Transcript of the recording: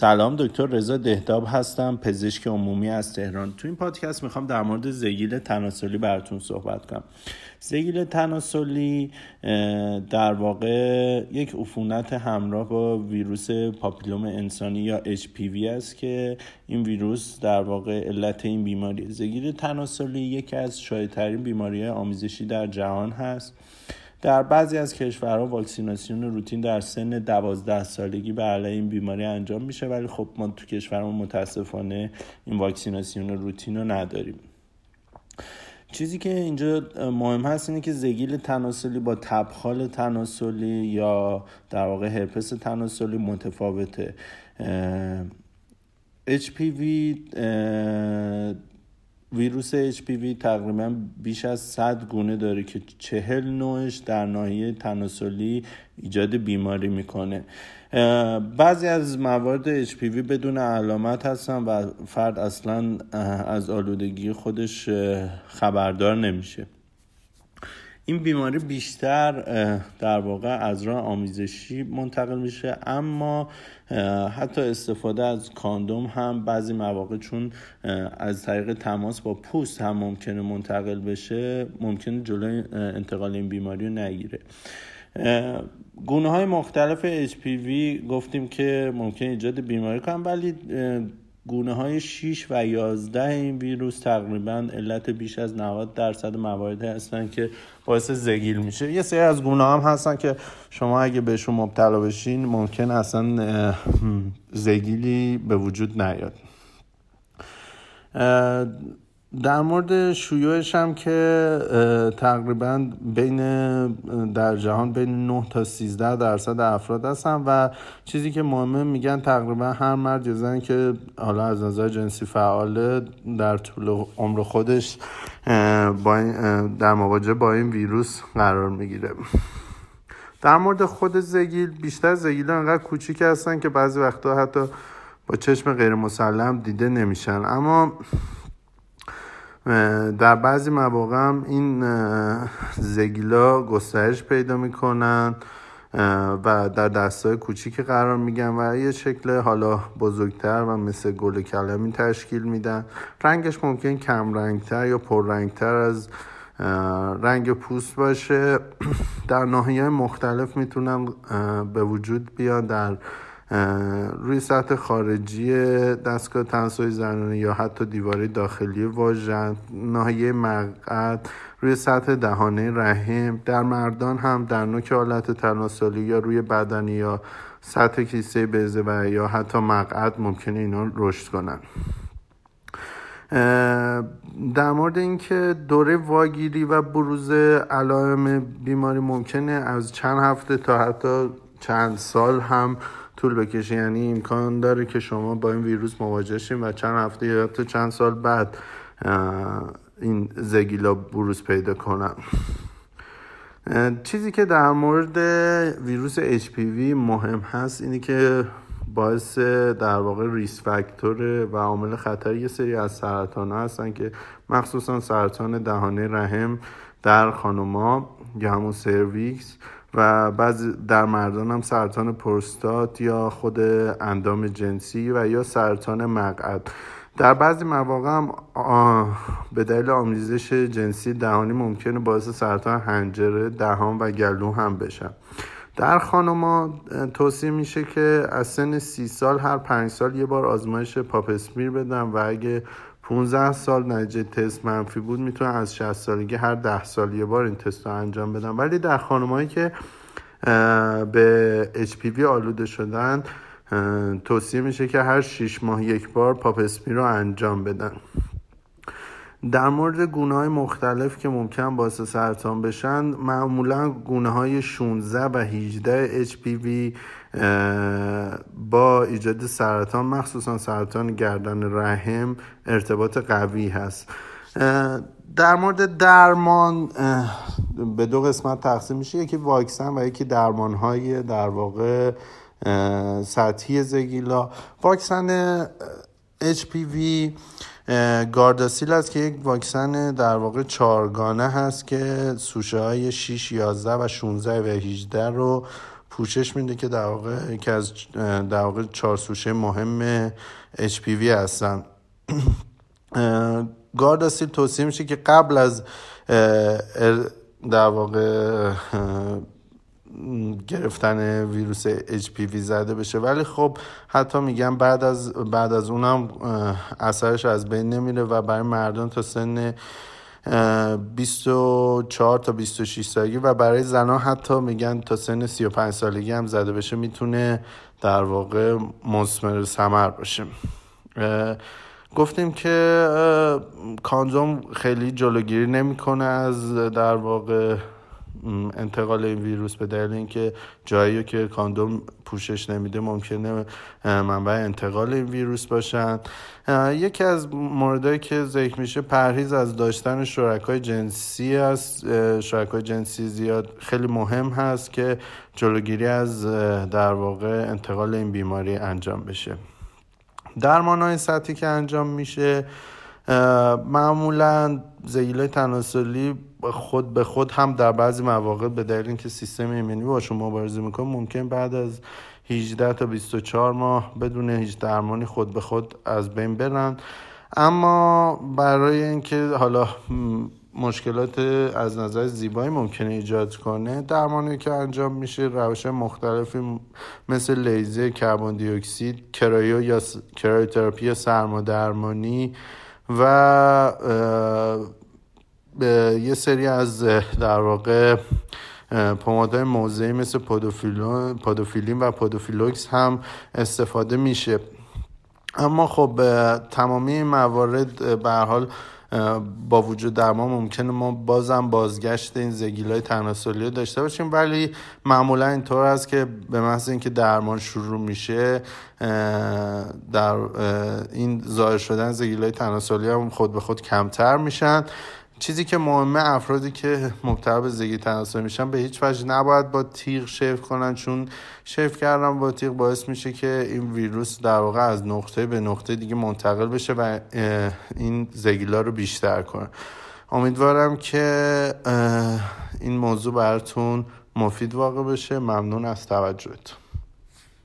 سلام دکتر رضا دهداب هستم پزشک عمومی از تهران. تو این پادکست می‌خوام در مورد زگیل تناسلی براتون صحبت کنم. زگیل تناسلی در واقع یک عفونت همراه با ویروس پاپیلوم انسانی یا HPV است که این ویروس در واقع علت این بیماری. زگیل تناسلی یکی از شایدترین بیماری آمیزشی در جهان هست. در بعضی از کشورها واکسیناسیون روتین در سن دوازده سالگی به علیه این بیماری انجام میشه ولی خب ما تو کشورمون متاسفانه این واکسیناسیون روتین رو نداریم. چیزی که اینجا مهم هست اینه که زگیل تناسلی با تبخال تناسلی یا در واقع هرپس تناسلی متفاوته. HPV ویروس HPV تقریبا بیش از 100 گونه داره که چهل نوعش در ناحیه تناسلی ایجاد بیماری می‌کنه. بعضی از موارد HPV بدون علامت هستن و فرد اصلا از آلودگی خودش خبردار نمیشه. این بیماری بیشتر در واقع از راه آمیزشی منتقل میشه اما حتی استفاده از کاندوم هم بعضی مواقع چون از طریق تماس با پوست هم ممکنه منتقل بشه ممکنه جلوی انتقال این بیماری رو نگیره. گونه های مختلف HPV گفتیم که ممکن ایجاد بیماری کنن ولی گونه های 6 و 11 این ویروس تقریبا علت بیش از 90 درصد موارد هستن که باعث زگیل میشه. یه سری از گونه هم هستن که شما اگه بهشون مبتلا بشین ممکن اصلا زگیلی به وجود نیاد. در مورد شیوعش هم که تقریبا بین در جهان بین 9 تا 13 درصد افراد هستن و چیزی که مهمه میگن تقریبا هر مرد زن که حالا از نظر جنسی فعاله در طول عمر خودش با در مواجهه با این ویروس قرار می‌گیره. در مورد خود زگیل بیشتر زگیل انقدر کوچیک هستن که بعضی وقتا حتی با چشم غیر مسلم دیده نمیشن. اما در بعضی مواقع هم این زگیلا گسترش پیدا می‌کنن و در دستای کوچیک قرار میگن و یه شکل حالا بزرگتر و مثل گل کلمی تشکیل میدن. رنگش ممکن کم رنگتر یا پررنگتر از رنگ پوست باشه. در ناحیه مختلف می‌تونن به وجود بیان در روی سطح خارجی دستگاه تناسلی زنانه یا حتی دیواره داخلی واژن ناحیه مقعد روی سطح دهانه رحم در مردان هم در نوک حالت تناسلی یا روی بدنی یا سطح کیسه بزه و یا حتی مقعد ممکنه اینا رشد کنن. در مورد اینکه دوره واگیری و بروز علائم بیماری ممکنه از چند هفته تا حتی چند سال هم طول بکشه. یعنی امکان داره که شما با این ویروس مواجه شیم و چند هفته یا حتی چند سال بعد این زگیلا بروز پیدا کنن. چیزی که در مورد ویروس HPV مهم هست اینه که باعث در واقع ریس فاکتور و عامل خطر یه سری از سرطان هستن که مخصوصا سرطان دهانه رحم در خانوما یا همون سرویکس و بعضی در مردان هم سرطان پروستات یا خود اندام جنسی و یا سرطان مقعد. در بعضی مواقع هم به دلیل آمیزش جنسی دهانی ممکنه باعث سرطان حنجره دهان و گلو هم بشن. در خانما توصیه میشه که از سن سی سال هر پنج سال یه بار آزمایش پاپسمیر بدن و اگه 15 سال نتیجه تست منفی بود می‌تونن از 60 سالگی هر 10 سال یه بار این تست رو انجام بدن ولی در خانمایی که به HPV آلوده شدن توصیه میشه که هر 6 ماه یک بار پاپسمی رو انجام بدن. در مورد گونه های مختلف که ممکن باعث سرطان بشن معمولا گونه های 16 و 18 HPV با ایجاد سرطان مخصوصا سرطان گردن رحم ارتباط قوی هست. در مورد درمان به دو قسمت تقسیم میشه. یکی واکسن و یکی درمان های در واقع سطحی زگیلا. واکسن HPV گارداسیل است که یک واکسن در واقع چارگانه هست که سوشه های 6, 11 و 16 و 18 رو پوشش میده که در واقع یکی از در واقع چهار سوشه مهم HPV هستن. گارداسیل توصیه میشه که قبل از در واقع گرفتن ویروس HPV زده بشه. ولی خب حتی میگم بعد از بعد از اونم اثرش از بین نمیره و برای مردم تا سن 24 تا 26 سالگی و برای زنها حتی میگن تا سن 35 سالگی هم زده بشه می‌تونه در واقع مسمر سمر باشه. گفتیم که کاندوم خیلی جلوگیری نمی‌کنه از در واقع انتقال این ویروس به دلیل اینکه جایی که کاندوم پوشش نمیده ممکنه منبع انتقال این ویروس باشن. یکی از موردهایی که ذکر میشه پرهیز از داشتن شرکای جنسی است. شرکای جنسی زیاد خیلی مهم هست که جلوگیری از در واقع انتقال این بیماری انجام بشه. درمان های سطحی که انجام میشه معمولا زیله تناسلی خود به خود هم در بعضی مواقع به دلیل اینکه سیستم ایمنی باشون مبارزه می‌کنه ممکن بعد از 18 تا 24 ماه بدون هیچ درمانی خود به خود از بین برن. اما برای اینکه حالا مشکلات از نظر زیبایی ممکنه ایجاد کنه درمانی که انجام میشه روش مختلفی مثل لیزر کربن دی اکسید کرایو یا کرایوتراپی یا سرمادرمانی و یه سری از در واقع پمادهای موضعی مثل پودوفیلین و پودوفیلوکس هم استفاده میشه. اما خب تمامی موارد به حال با وجود درمان ممکنه ما بازم بازگشت این زگیل های تناسلی داشته باشیم ولی معمولا اینطور است که به محض اینکه درمان شروع میشه در این ظاهر شدن زگیل های تناسلی هم خود به خود کمتر میشن. چیزی که مهمه افرادی که مبتلا به زگی تناسلی میشن به هیچ وجه نباید با تیغ شیف کنن چون شیف کردن با تیغ باعث میشه که این ویروس در واقع از نقطه به نقطه دیگه منتقل بشه و این زگیلا رو بیشتر کنه. امیدوارم که این موضوع براتون مفید واقع بشه. ممنون از توجهتون.